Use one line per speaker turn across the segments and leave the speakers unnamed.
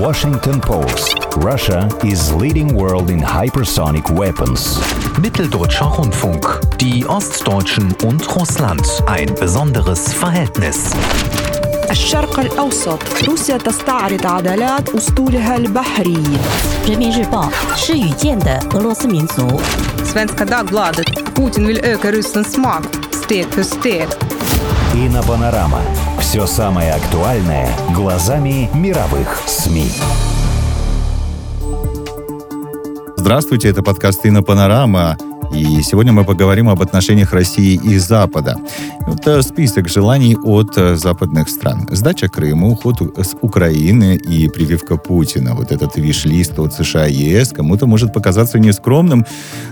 Washington Post. Russia is leading world in hypersonic weapons.
Mitteldeutscher Rundfunk. Die Ostdeutschen und Russland. Ein besonderes Verhältnis.
الشرق الأوسط روسيا تستعرض عضلات أسطولها البحري
人民日报是语见的俄罗斯民族。
Svenska Dagbladet. Putin vill öka Rysslands makt steg för steg.
Инопанорама. Все самое актуальное глазами мировых СМИ.
Здравствуйте, это подкаст «Инопанорама». И сегодня мы поговорим об отношениях России и Запада. Это список желаний от э, западных стран. Сдача Крыма, уход с Украины и прививка Путина. Вот этот виш-лист от США и ЕС кому-то может показаться нескромным,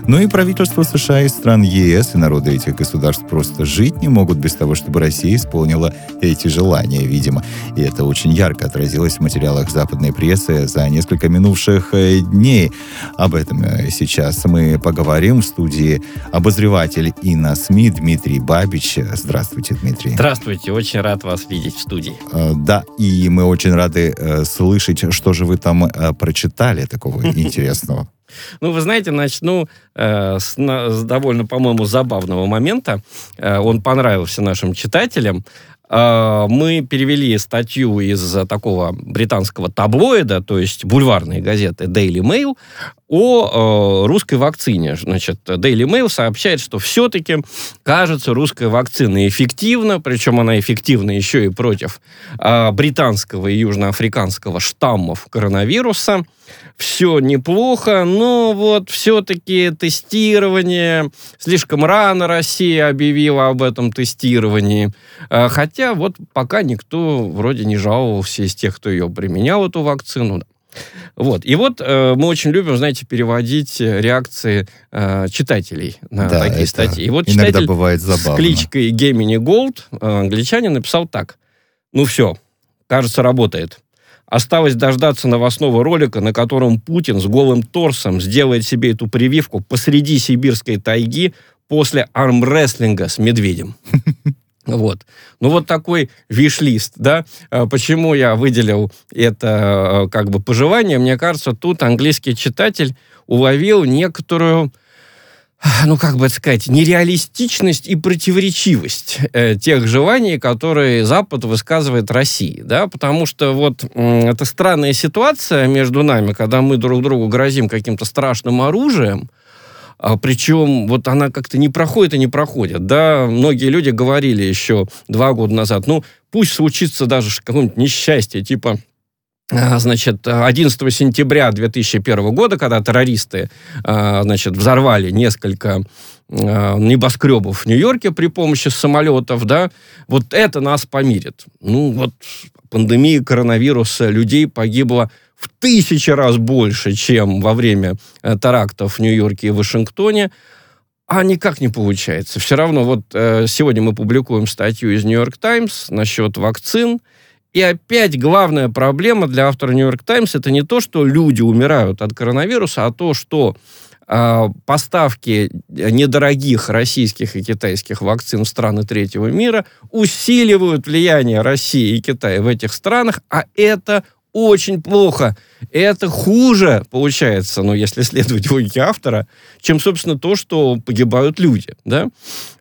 но и правительство США и стран ЕС и народы этих государств просто жить не могут без того, чтобы Россия исполнила эти желания, видимо. И это очень ярко отразилось в материалах западной прессы за несколько минувших э, дней. Об этом э, сейчас мы поговорим в студии обозреватель и на СМИ Дмитрий Бабич. Здравствуйте, Дмитрий.
Здравствуйте, очень рад вас видеть в студии.
Э, Да, и мы очень рады э, слышать, что же вы там э, прочитали такого интересного.
Ну, вы знаете, начну э, с, на- с довольно, по-моему, забавного момента. Э, он понравился нашим читателям. Э, мы перевели статью из такого британского таблоида, то есть бульварной газеты Daily Mail, о э, русской вакцине. Значит, Daily Mail сообщает, что все-таки, кажется, русская вакцина эффективна, причем она эффективна еще и против э, британского и южноафриканского штаммов коронавируса. Все неплохо, но вот все-таки тестирование, слишком рано Россия объявила об этом тестировании. Э, Хотя вот пока никто вроде не жаловался из тех, кто ее применял, эту вакцину. Вот. И вот э, мы очень любим, знаете, переводить реакции э, читателей на
Да,
такие статьи. И вот читатель
бывает
с кличкой Gemini Gold, э, англичанин, написал так. Ну все, кажется, работает. Осталось дождаться новостного ролика, на котором Путин с голым торсом сделает себе эту прививку посреди сибирской тайги после армрестлинга с медведем. Вот. Ну, вот такой виш-лист, да. А Почему я выделил это э, как бы пожелание? Мне кажется, тут английский читатель уловил некоторую ну, как бы сказать, нереалистичность и противоречивость э, тех желаний, которые Запад высказывает России, да, потому что вот м, это странная ситуация между нами, когда мы друг другу грозим каким-то страшным оружием, а, причем вот она как-то не проходит и не проходит. Да, многие люди говорили еще два года назад, ну, пусть случится даже какое-нибудь несчастье, типа а, значит, 11 сентября 2001 года, когда террористы, а, значит, взорвали несколько а, небоскребов в Нью-Йорке при помощи самолетов, да, вот это нас помирит. Ну, вот пандемия коронавируса людей погибло в тысячи раз больше, чем во время э, терактов в Нью-Йорке и Вашингтоне, а никак не получается. Все равно вот э, сегодня мы публикуем статью из Нью-Йорк Таймс насчет вакцин, и опять главная проблема для автора Нью-Йорк Таймс это не то, что люди умирают от коронавируса, а то, что э, поставки недорогих российских и китайских вакцин в страны третьего мира усиливают влияние России и Китая в этих странах, а это очень плохо. Это хуже, получается, ну, если следовать логике автора, чем, собственно, то, что погибают люди, да?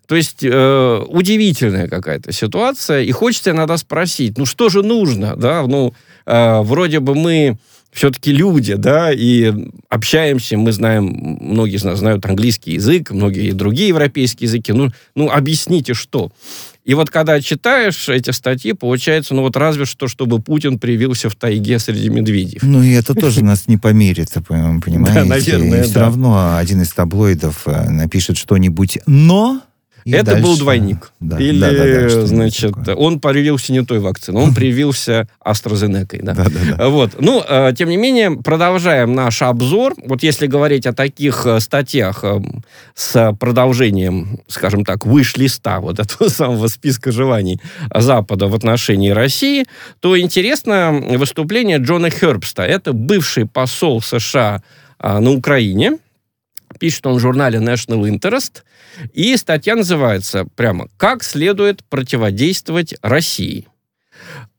То есть э, удивительная какая-то ситуация, и хочется иногда спросить, ну что же нужно, да, ну э, вроде бы мы все-таки люди, да, и общаемся, мы знаем, многие из нас знают английский язык, многие другие европейские языки, ну, ну объясните, что. И вот когда читаешь эти статьи, получается, ну вот разве что, чтобы Путин привился в тайге среди медведей.
Ну и это тоже нас не помирит, пон- понимаете?
Да, наверное,
все равно один из таблоидов э, напишет что-нибудь «но», и
это был
дальше-
двойник.
Да,
Или,
да, да, да,
значит,
такое.
он привился не той вакциной, он привился AstraZeneca. Да.
Да, да, да.
Вот. Ну, э, тем не менее, продолжаем наш обзор. Вот если говорить о таких э, статьях э, с продолжением, скажем так, выш-листа вот этого самого списка желаний Запада в отношении России, то интересно выступление Джона Хербста. Это бывший посол США а, на Украине. Пишет он в журнале National Interest. И статья называется прямо «Как следует противодействовать России».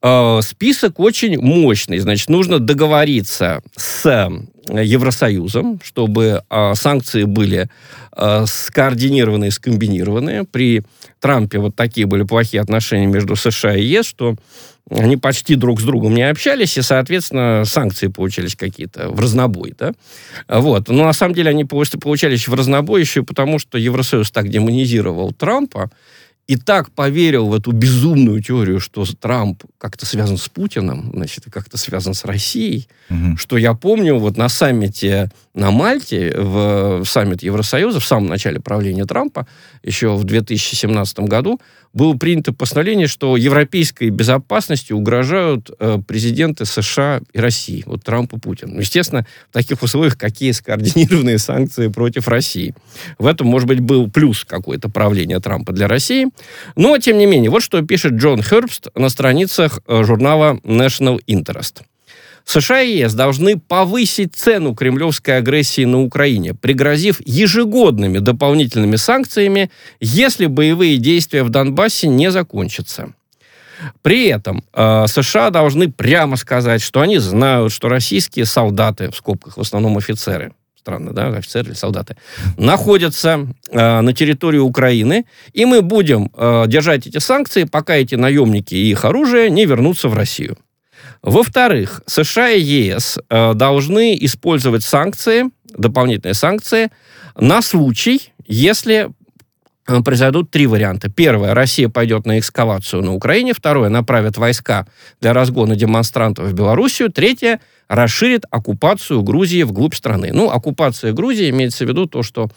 Э, список очень мощный. Значит, нужно договориться с Евросоюзом, чтобы э, санкции были э, скоординированы и скомбинированы. При Трампе вот такие были плохие отношения между США и ЕС, что они почти друг с другом не общались, и, соответственно, санкции получались какие-то в разнобой, да. Вот. Но на самом деле они получались в разнобой еще потому, что Евросоюз так демонизировал Трампа, и так поверил в эту безумную теорию, что Трамп как-то связан с Путиным, значит, как-то связан с Россией, угу. что я помню вот на саммите на Мальте, в саммит Евросоюза, в самом начале правления Трампа, еще в 2017 году, было принято постановление, что европейской безопасности угрожают э, президенты США и России, вот Трамп и Путин. Ну, естественно, в таких условиях какие скоординированные санкции против России. В этом, может быть, был плюс какое-то правление Трампа для России. Но, тем не менее, вот что пишет Джон Хербст на страницах э, журнала National Interest. США и ЕС должны повысить цену кремлевской агрессии на Украине, пригрозив ежегодными дополнительными санкциями, если боевые действия в Донбассе не закончатся. При этом э, США должны прямо сказать, что они знают, что российские солдаты, в скобках в основном офицеры, странно, да, офицеры или солдаты, находятся э, на территории Украины, и мы будем э, держать эти санкции, пока эти наемники и их оружие не вернутся в Россию. Во-вторых, США и ЕС э, должны использовать санкции, дополнительные санкции, на случай, если э, произойдут три варианта. Первое, Россия пойдет на экскавацию на Украине. Второе, направит войска для разгона демонстрантов в Белоруссию. Третье, расширит оккупацию Грузии вглубь страны. Ну, оккупация Грузии имеется в виду то, что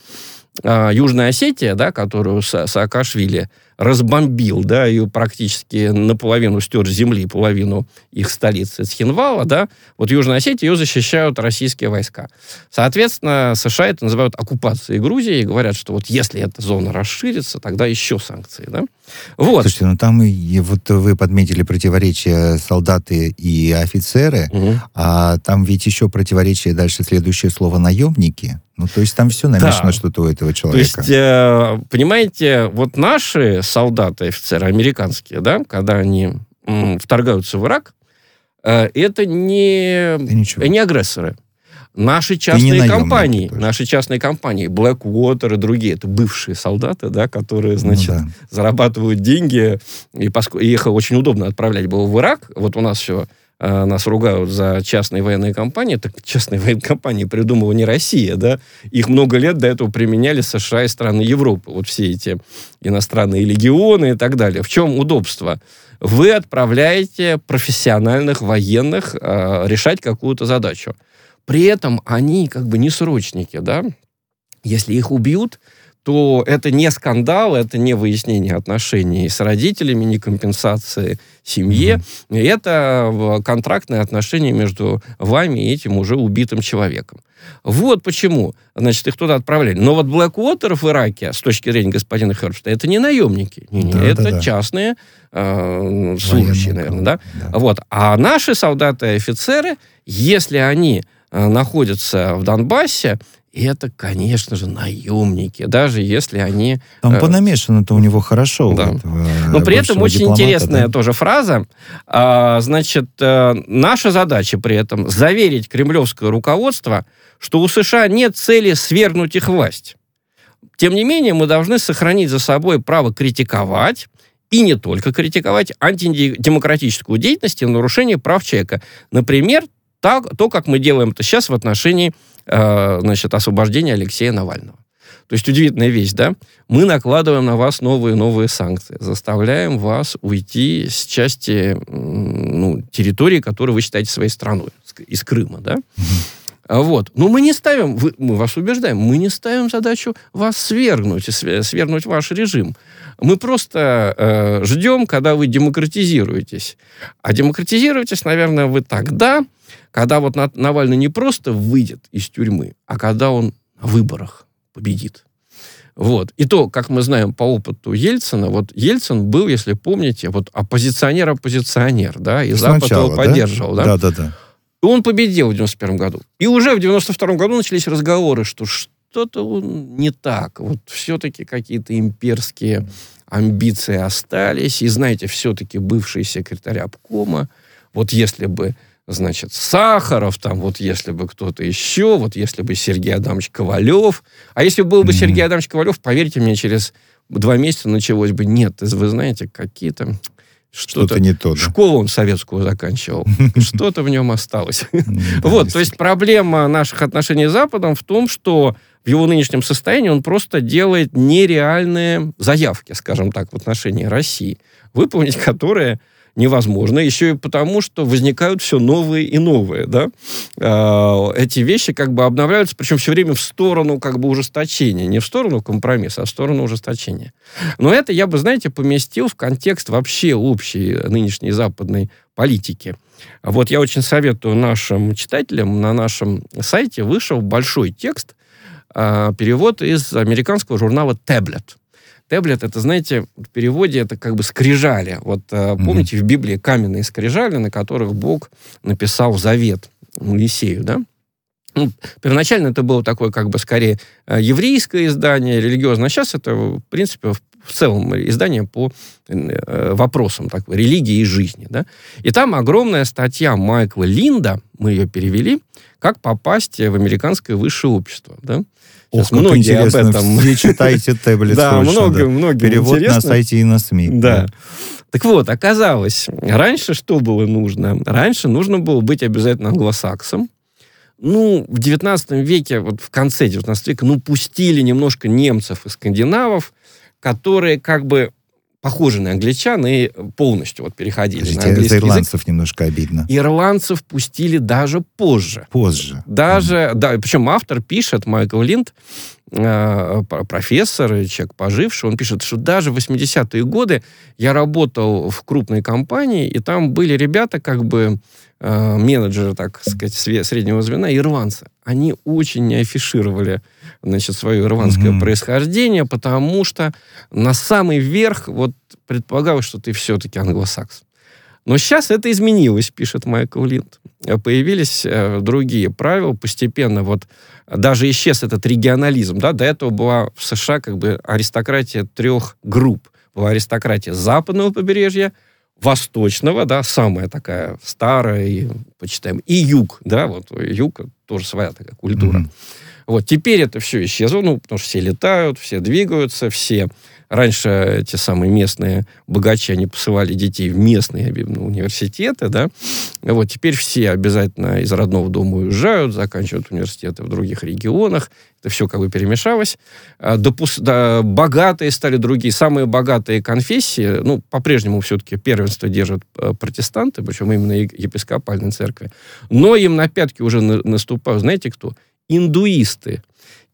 э, Южная Осетия, да, которую Са Саакашвили разбомбил, да, ее практически наполовину стер земли, половину их столицы Цхинвала, да, вот Южная Осетия, ее защищают российские войска. Соответственно, США это называют оккупацией Грузии и говорят, что вот если эта зона расширится, тогда еще санкции, да. Вот.
Слушайте, ну там и, вот вы подметили противоречия солдаты и офицеры, угу. а там ведь еще противоречие дальше следующее слово наемники. Ну, то есть там все намешано да. что-то у этого человека.
То есть, э, понимаете, вот наши солдаты, офицеры американские, да, когда они вторгаются в Ирак, э, это не, не агрессоры. Наши частные компании, тоже. наши частные компании, Blackwater и другие, это бывшие солдаты, да, которые, значит, ну, да. зарабатывают деньги, и, поск... и их очень удобно отправлять было в Ирак. Вот у нас все э, нас ругают за частные военные компании, так частные военные компании придумала не Россия, да, их много лет до этого применяли США и страны Европы, вот все эти иностранные легионы и так далее. В чем удобство? Вы отправляете профессиональных военных э, решать какую-то задачу. При этом они как бы не срочники, да. Если их убьют, то это не скандал, это не выяснение отношений с родителями, не компенсации семье. Mm-hmm. Это контрактные отношения между вами и этим уже убитым человеком. Вот почему, значит, их туда отправляли. Но вот Blackwater в Ираке, с точки зрения господина Хербста, это не наемники. Не, не, да, это да, частные э, служащие, наверное, да? да? Вот. А наши солдаты и офицеры, если они Э, находятся в Донбассе, это, конечно же, наемники, даже если они...
Там э, понамешано-то у него хорошо.
Да. Этого, Но при этом очень интересная да? тоже фраза. А, значит, а, наша задача при этом заверить кремлевское руководство, что у США нет цели свергнуть их власть. Тем не менее, мы должны сохранить за собой право критиковать, и не только критиковать антидемократическую деятельность и нарушение прав человека. Например, так, то, как мы делаем это сейчас в отношении э, значит, освобождения Алексея Навального. То есть удивительная вещь, да? Мы накладываем на вас новые новые санкции, заставляем вас уйти с части ну, территории, которую вы считаете своей страной, из Крыма, да? Mm-hmm. Вот. Но мы не ставим, вы, мы вас убеждаем, мы не ставим задачу вас свергнуть, свергнуть ваш режим. Мы просто э, ждем, когда вы демократизируетесь. А демократизируетесь, наверное, вы тогда, когда вот Навальный не просто выйдет из тюрьмы, а когда он на выборах победит. Вот. И то, как мы знаем по опыту Ельцина, вот Ельцин был, если помните, вот оппозиционер-оппозиционер, да, и Сначала, Запад его поддерживал, да?
Да, да, да.
И он победил в 91 году. И уже в 92 году начались разговоры, что что-то не так. Вот все-таки какие-то имперские амбиции остались, и, знаете, все-таки бывший секретарь обкома, вот если бы значит, Сахаров, там, вот если бы кто-то еще, вот если бы Сергей Адамович Ковалев. А если бы был бы mm-hmm. Сергей Адамович Ковалев, поверьте мне, через два месяца началось бы, нет, вы знаете, какие-то...
Что-то, что-то не то.
Да? Школу он советскую заканчивал. Что-то в нем осталось. Вот, то есть проблема наших отношений с Западом в том, что в его нынешнем состоянии он просто делает нереальные заявки, скажем так, в отношении России, выполнить которые невозможно, еще и потому, что возникают все новые и новые, да, а, эти вещи как бы обновляются, причем все время в сторону как бы ужесточения, не в сторону компромисса, а в сторону ужесточения. Но это я бы, знаете, поместил в контекст вообще общей нынешней западной политики. Вот я очень советую нашим читателям, на нашем сайте вышел большой текст, а, перевод из американского журнала «Таблет». Теблет, это, знаете, в переводе это как бы скрижали. Вот mm-hmm. помните, в Библии каменные скрижали, на которых Бог написал завет Моисею, да? Ну, первоначально это было такое, как бы, скорее, э, еврейское издание, религиозное. А сейчас это, в принципе, в целом издание по э, вопросам так, религии и жизни. Да? И там огромная статья Майкла Линда, мы ее перевели, как попасть в американское высшее общество. Да?
Ох, как многие интересно. об этом. Все читайте таблет.
Да, много, много
Перевод на сайте и на СМИ.
Да. Так вот, оказалось, раньше что было нужно? Раньше нужно было быть обязательно англосаксом. Ну, в 19 веке, вот в конце 19 века, ну, пустили немножко немцев и скандинавов, которые как бы похожи на англичан и полностью вот переходили Подождите,
на английский за ирландцев язык. немножко обидно.
Ирландцев пустили даже позже.
Позже.
Даже, mm. да, причем автор пишет, Майкл Линд, профессор, человек поживший, он пишет, что даже в 80-е годы я работал в крупной компании, и там были ребята, как бы, э, менеджеры, так сказать, среднего звена, ирландцы. Они очень не афишировали значит, свое ирландское mm-hmm. происхождение, потому что на самый верх вот предполагалось, что ты все-таки англосакс. Но сейчас это изменилось, пишет Майкл Линд. Появились э, другие правила, постепенно вот даже исчез этот регионализм. Да? До этого была в США как бы аристократия трех групп. Была аристократия западного побережья, восточного, да, самая такая старая, и, почитаем, и юг, да, вот юг тоже своя такая культура. Mm-hmm. Вот теперь это все исчезло, ну, потому что все летают, все двигаются, все Раньше эти самые местные богачи, они посылали детей в местные ну, университеты, да. Вот теперь все обязательно из родного дома уезжают, заканчивают университеты в других регионах. Это все как бы перемешалось. А, допус... Да, богатые стали другие. Самые богатые конфессии, ну, по-прежнему все-таки первенство держат э, протестанты, причем именно епископальной церкви. Но им на пятки уже наступают, знаете кто? Индуисты.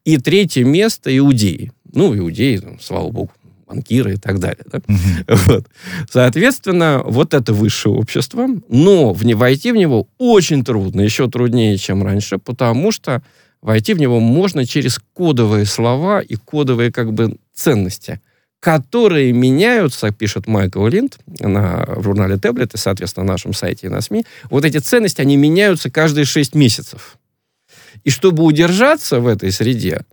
И третье место иудеи. Ну, иудеи, там, слава богу, банкиры и так далее. Да? Mm-hmm. Вот. Соответственно, вот это высшее общество, но в не, войти в него очень трудно, еще труднее, чем раньше, потому что войти в него можно через кодовые слова и кодовые как бы ценности, которые меняются, пишет Майкл Линд на, в журнале Таблет и, соответственно, на нашем сайте и на СМИ. Вот эти ценности, они меняются каждые шесть месяцев. И чтобы удержаться в этой среде,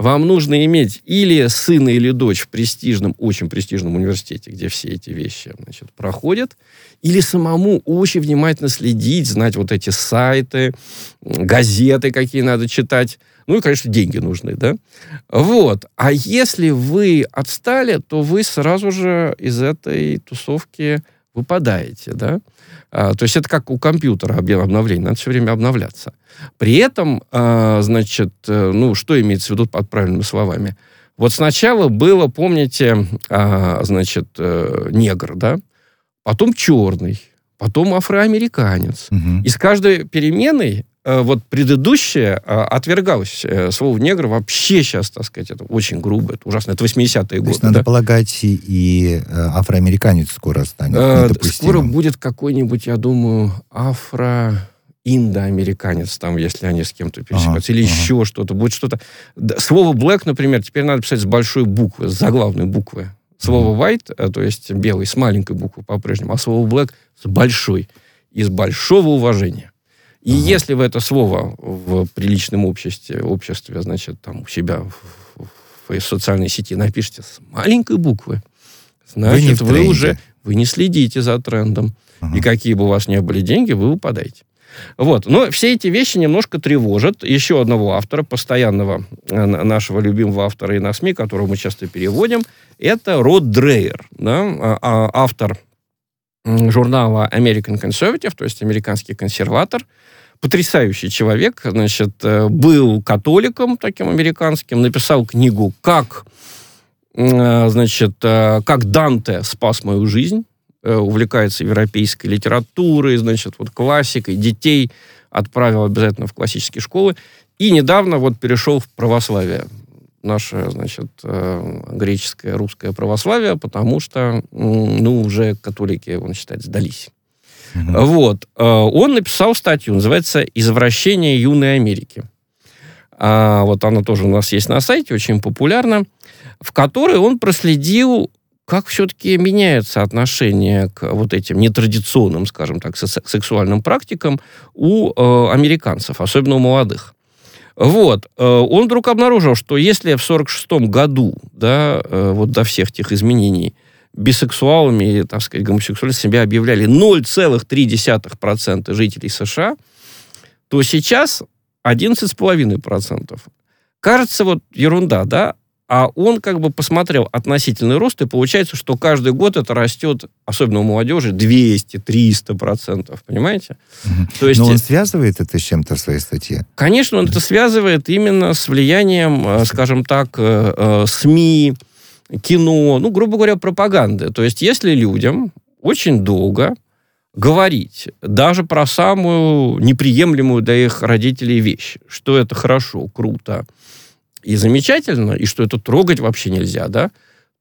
вам нужно иметь или сына, или дочь в престижном, очень престижном университете, где все эти вещи значит, проходят, или самому очень внимательно следить, знать вот эти сайты, газеты, какие надо читать. Ну и, конечно, деньги нужны, да? Вот. А если вы отстали, то вы сразу же из этой тусовки выпадаете, да? А, то есть это как у компьютера обновление, надо все время обновляться. При этом, а, значит, э, ну, что имеется в виду под правильными словами? Вот сначала было, помните, а, значит, э, негр, да? Потом черный, потом афроамериканец. Угу. И с каждой переменой вот предыдущее отвергалось. Слово негр вообще сейчас, так сказать, это очень грубо, это ужасно. Это 80-е годы. То есть,
надо да? полагать, и афроамериканец скоро станет
э, Скоро будет какой-нибудь, я думаю, афро индоамериканец, там, если они с кем-то пересекаются, ага, или ага. еще что-то, будет что-то. Слово black, например, теперь надо писать с большой буквы, с заглавной буквы. Слово white, э, то есть белый, с маленькой буквы по-прежнему, а слово black с большой, из большого уважения. И ага. если вы это слово в приличном обществе, обществе значит, там у себя в, в, в социальной сети напишите с маленькой буквы, значит, вы,
тренде.
уже вы не следите за трендом.
Ага.
И какие бы у вас ни были деньги, вы упадаете. Вот. Но все эти вещи немножко тревожат еще одного автора, постоянного э, нашего любимого автора и на СМИ, которого мы часто переводим, это Род Дрейер, да, а- а- автор журнала American Conservative, то есть американский консерватор, потрясающий человек, значит, э, был католиком таким американским, написал книгу «Как, э, значит, э, как Данте спас мою жизнь», увлекается европейской литературой, значит, вот классикой, детей отправил обязательно в классические школы, и недавно вот перешел в православие, наше, значит, э, греческое, русское православие, потому что, ну, уже католики, он считает, сдались.
Мгм.
Вот. э, Он написал статью, называется «Извращение юной Америки». А, вот она тоже у нас есть на сайте, очень популярна, в которой он проследил, как все-таки меняются отношения к вот этим нетрадиционным, скажем так, сексу- сексуальным практикам у э, американцев, особенно у молодых. Вот. э, Он вдруг обнаружил, что если в 1946 году, да, э, вот до всех тех изменений, бисексуалами, так сказать, гомосексуалами себя объявляли 0,3% жителей США, то сейчас 11,5%. Кажется, вот ерунда, да? А он как бы посмотрел относительный рост, и получается, что каждый год это растет, особенно у молодежи, 200-300%, понимаете?
Мгм.
То есть,
Но он связывает это с чем-то в своей статье?
конечно, он это связывает именно с влиянием, э, скажем так, э, э, СМИ, кино, ну, грубо говоря, пропаганды. То есть, если людям очень долго говорить даже про самую неприемлемую для их родителей вещь, что это хорошо, круто и замечательно, и что это трогать вообще нельзя, да,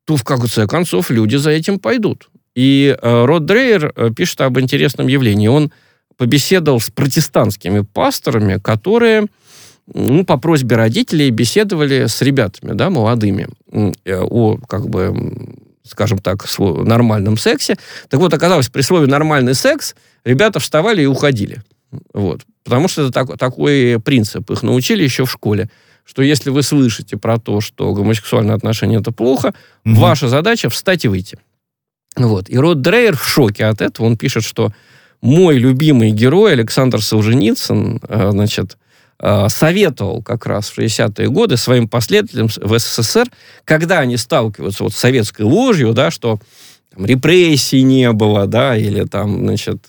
то в конце концов люди за этим пойдут. И э, Род Дрейер э, пишет об интересном явлении. Он побеседовал с протестантскими пасторами, которые ну, по просьбе родителей беседовали с ребятами, да, молодыми, э, о, как бы, скажем так, нормальном сексе. Так вот, оказалось, при слове «нормальный секс» ребята вставали и уходили. Вот. Потому что это так- такой принцип. Их научили еще в школе, что если вы слышите про то, что гомосексуальные отношения – это плохо,
Мгм.
ваша задача – встать и выйти. Вот. И Род Дрейер в шоке от этого. Он пишет, что мой любимый герой Александр Солженицын, э, значит, э, советовал как раз в 60-е годы своим последователям в СССР, когда они сталкиваются вот с советской ложью, да, что там, репрессий не было, да, или там, значит,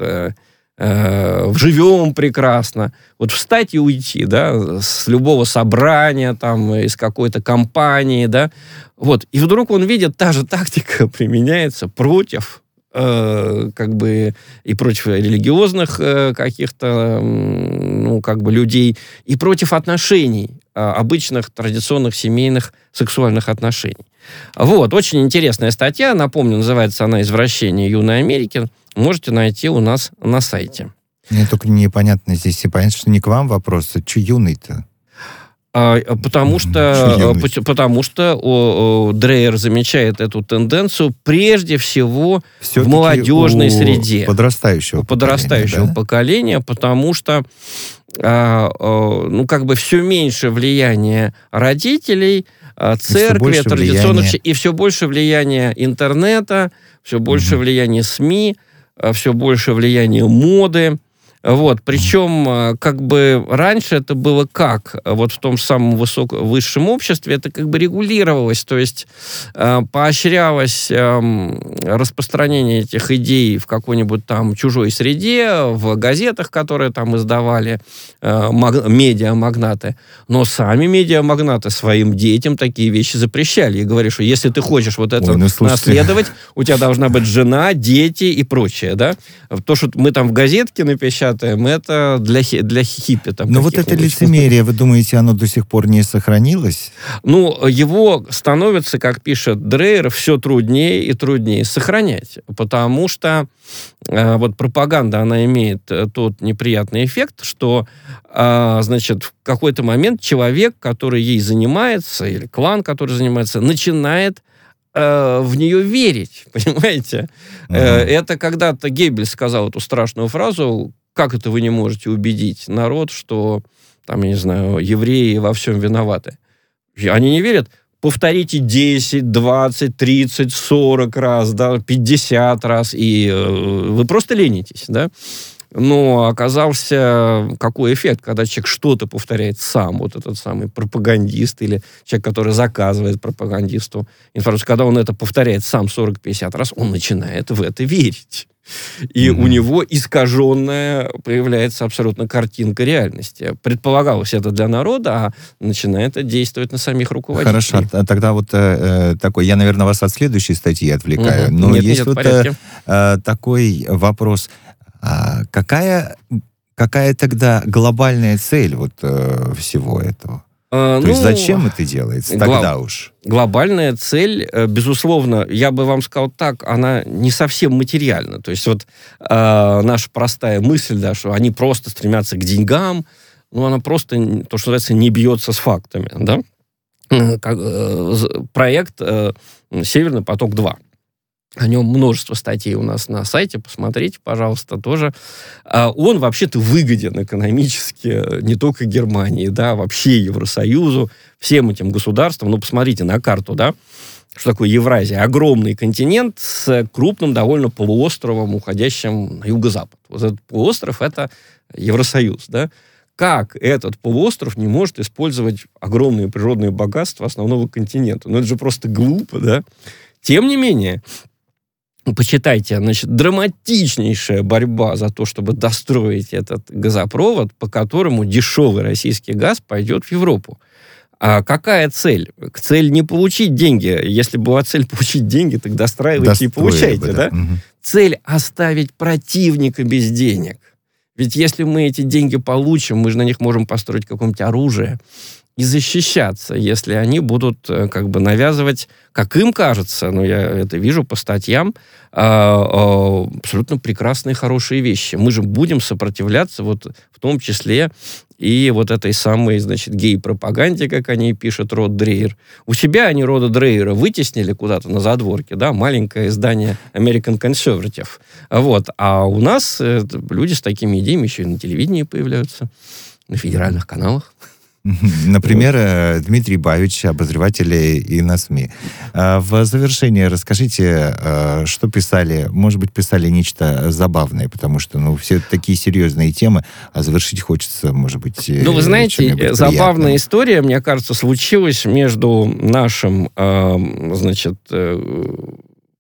э, живем прекрасно. Вот встать и уйти, да, с любого собрания, там, из какой-то компании, да. Вот. И вдруг он видит, та же тактика применяется против э, как бы и против религиозных э, каких-то, ну, как бы людей, и против отношений, э, обычных традиционных семейных сексуальных отношений. Вот, очень интересная статья, напомню, называется она «Извращение юной Америки», можете найти у нас на сайте.
Мне только непонятно здесь, и понятно, что не к вам вопрос, а че юный-то?
А, потому
Мгм,
что,
юность.
пот- потому что о, о, Дрейер замечает эту тенденцию прежде всего
Всё-таки
молодежной
у
среде.
Подрастающего
у подрастающего
поколения, да?
поколения, потому что а, а, ну как бы все меньше влияния родителей, а, церкви,
больше
традиционных щ- и все больше влияния интернета, все больше
Мгм.
влияния СМИ, все больше влияния моды. Вот, причем, а, как бы раньше это было как? Вот в том самом высоком, высшем обществе это как бы регулировалось, то есть э, поощрялось эм, распространение этих идей в какой-нибудь там чужой среде, в газетах, которые там издавали э, маг- медиамагнаты. Но сами медиамагнаты своим детям такие вещи запрещали. И говорили, что если ты хочешь вот это
Ой, ну, слушайте.
наследовать, у тебя должна быть жена, дети и прочее, да? То, что мы там в газетке напечатаем, это для, хи- для хиппи. Там,
Но вот это лицемерие, вы думаете, оно до сих пор не сохранилось?
Ну, его становится, как пишет Дрейер, все труднее и труднее сохранять, потому что э, вот пропаганда, она имеет э, тот неприятный эффект, что, э, значит, в какой-то момент человек, который ей занимается, или клан, который занимается, начинает э, в нее верить, понимаете? Э,
Ага.
Это когда-то Геббель сказал эту страшную фразу, как это вы не можете убедить народ, что, там, я не знаю, евреи во всем виноваты? Они не верят, повторите 10, 20, 30, 40 раз, да, 50 раз, и э, вы просто ленитесь, да. Но оказался какой эффект, когда человек что-то повторяет сам, вот этот самый пропагандист или человек, который заказывает пропагандисту информацию, когда он это повторяет сам 40-50 раз, он начинает в это верить. И mm-hmm. у него искаженная появляется абсолютно картинка реальности. Предполагалось это для народа, а начинает это действовать на самих руководителей.
Хорошо, а тогда вот э, такой, я, наверное, вас от следующей статьи отвлекаю, mm-hmm. но
нет,
есть
нет,
вот э, э, такой вопрос. А какая, какая тогда глобальная цель вот э, всего этого?
А,
То ну, есть зачем это делается тогда уж?
Глобальная цель, э, безусловно, я бы вам сказал так, она не совсем материальна. То есть вот э, наша простая мысль, да, что они просто стремятся к деньгам, ну, она просто, то, что называется, не бьется с фактами, да? Как, э, проект э, «Северный поток-2». О нем множество статей у нас на сайте, посмотрите, пожалуйста, тоже. А он вообще-то выгоден экономически не только Германии, да, вообще Евросоюзу, всем этим государствам. Ну, посмотрите на карту, да, что такое Евразия? Огромный континент с крупным довольно полуостровом, уходящим на юго-запад. Вот этот полуостров — это Евросоюз, да. Как этот полуостров не может использовать огромные природные богатства основного континента? Ну, это же просто глупо, да. Тем не менее, почитайте, значит, драматичнейшая борьба за то, чтобы достроить этот газопровод, по которому дешевый российский газ пойдет в Европу. А какая цель? Цель не получить деньги. Если была цель получить деньги, так достраивайте и получайте, бы, да? да? Угу. Цель оставить противника без денег. Ведь если мы эти деньги получим, мы же на них можем построить какое-нибудь оружие, и защищаться, если они будут э, как бы навязывать, как им кажется, ну, я это вижу по статьям, а, а, абсолютно прекрасные, хорошие вещи. Мы же будем сопротивляться вот в том числе и вот этой самой, значит, гей-пропаганде, как они пишут, Род Дрейер. У себя они Рода Дрейера вытеснили куда-то на задворке, да, маленькое издание American Conservative. Вот. А у нас э, люди с такими идеями еще и на телевидении появляются, на федеральных каналах.
Например, э, Дмитрий Бавич, обозреватель и на СМИ. А, в завершение расскажите, э, что писали, может быть, писали нечто забавное, потому что, ну, все такие серьезные темы, а завершить хочется, может быть,
э, Ну, вы знаете, забавная история, мне кажется, случилась между нашим, значит,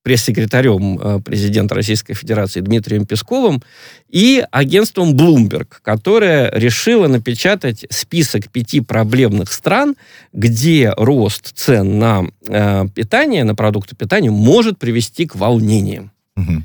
пресс-секретарем э, президента Российской Федерации Дмитрием Песковым и агентством Bloomberg, которое решило напечатать список пяти проблемных стран, где рост цен на э, питание, на продукты питания может привести к волнениям. Угу.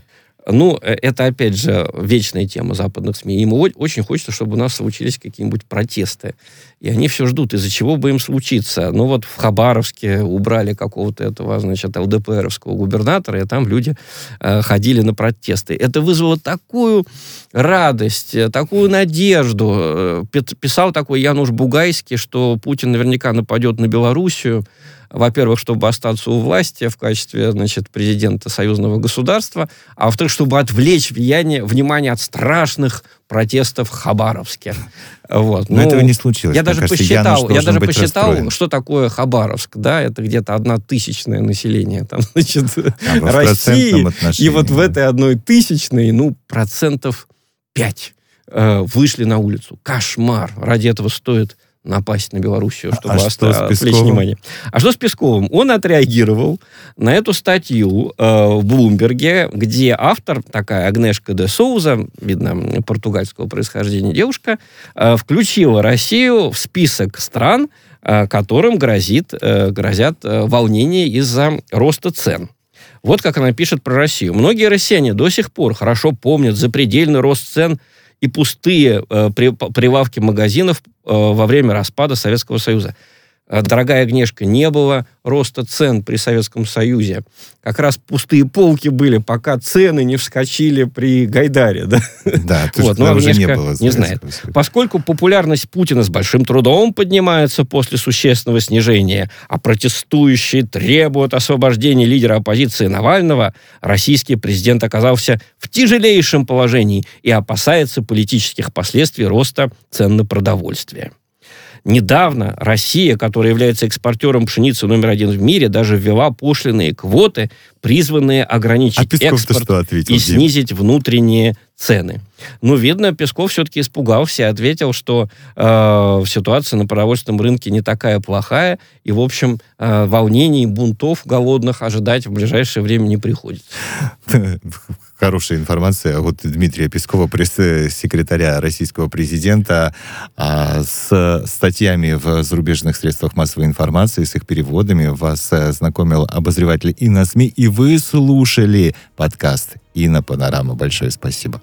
Ну, э, это, опять же, вечная тема западных СМИ. Ему очень хочется, чтобы у нас случились какие-нибудь протесты. И они все ждут, из-за чего бы им случиться. Ну, вот в Хабаровске убрали какого-то этого, значит, ЛДПРовского губернатора, и там люди э, ходили на протесты. Это вызвало такую радость, э, такую надежду. Э, писал такой Януш Бугайский, что Путин наверняка нападет на Белоруссию, во-первых, чтобы остаться у власти в качестве, значит, президента союзного государства, а во-вторых, чтобы отвлечь влияние, внимание от страшных протестов в Хабаровске. Вот.
Но ну, этого не случилось.
Я даже кажется, посчитал, я даже посчитал, расстроен. что такое Хабаровск. Да, это где-то одна тысячное население там, значит, а, России. И вот в этой одной тысячной, ну, процентов 5 э, вышли на улицу. Кошмар. Ради этого стоит напасть на Белоруссию, а чтобы а что отвлечь внимание. А что с Песковым? Он отреагировал на эту статью э, в Блумберге, где автор, такая Агнешка де Соуза, видно, португальского происхождения девушка, э, включила Россию в список стран, э, которым грозит, э, грозят э, волнения из-за роста цен. Вот как она пишет про Россию. Многие россияне до сих пор хорошо помнят запредельный рост цен – и пустые э, прилавки магазинов э, во время распада Советского Союза. Э, дорогая Агнешка, не было роста цен при Советском Союзе. Как раз пустые полки были, пока цены не вскочили при Гайдаре. Да,
да вот, но уже не было.
Не знает. Поскольку популярность Путина с большим трудом поднимается после существенного снижения, а протестующие требуют освобождения лидера оппозиции Навального, российский президент оказался в тяжелейшем положении и опасается политических последствий роста цен на продовольствие. Недавно Россия, которая является экспортером пшеницы номер один в мире, даже ввела пошлиные квоты, призванные ограничить
А
экспорт
что ответил,
и снизить внутренние цены. Ну, видно, Песков все-таки испугался и ответил, что э, ситуация на продовольственном рынке не такая плохая, и, в общем, э, волнений, бунтов голодных ожидать в ближайшее время не приходится.
Хорошая информация от Дмитрия Пескова, пресс-секретаря российского президента, а, с статьями в зарубежных средствах массовой информации, с их переводами. Вас э, знакомил обозреватель Инна СМИ, и вы слушали подкаст Инна Панорама. Большое спасибо.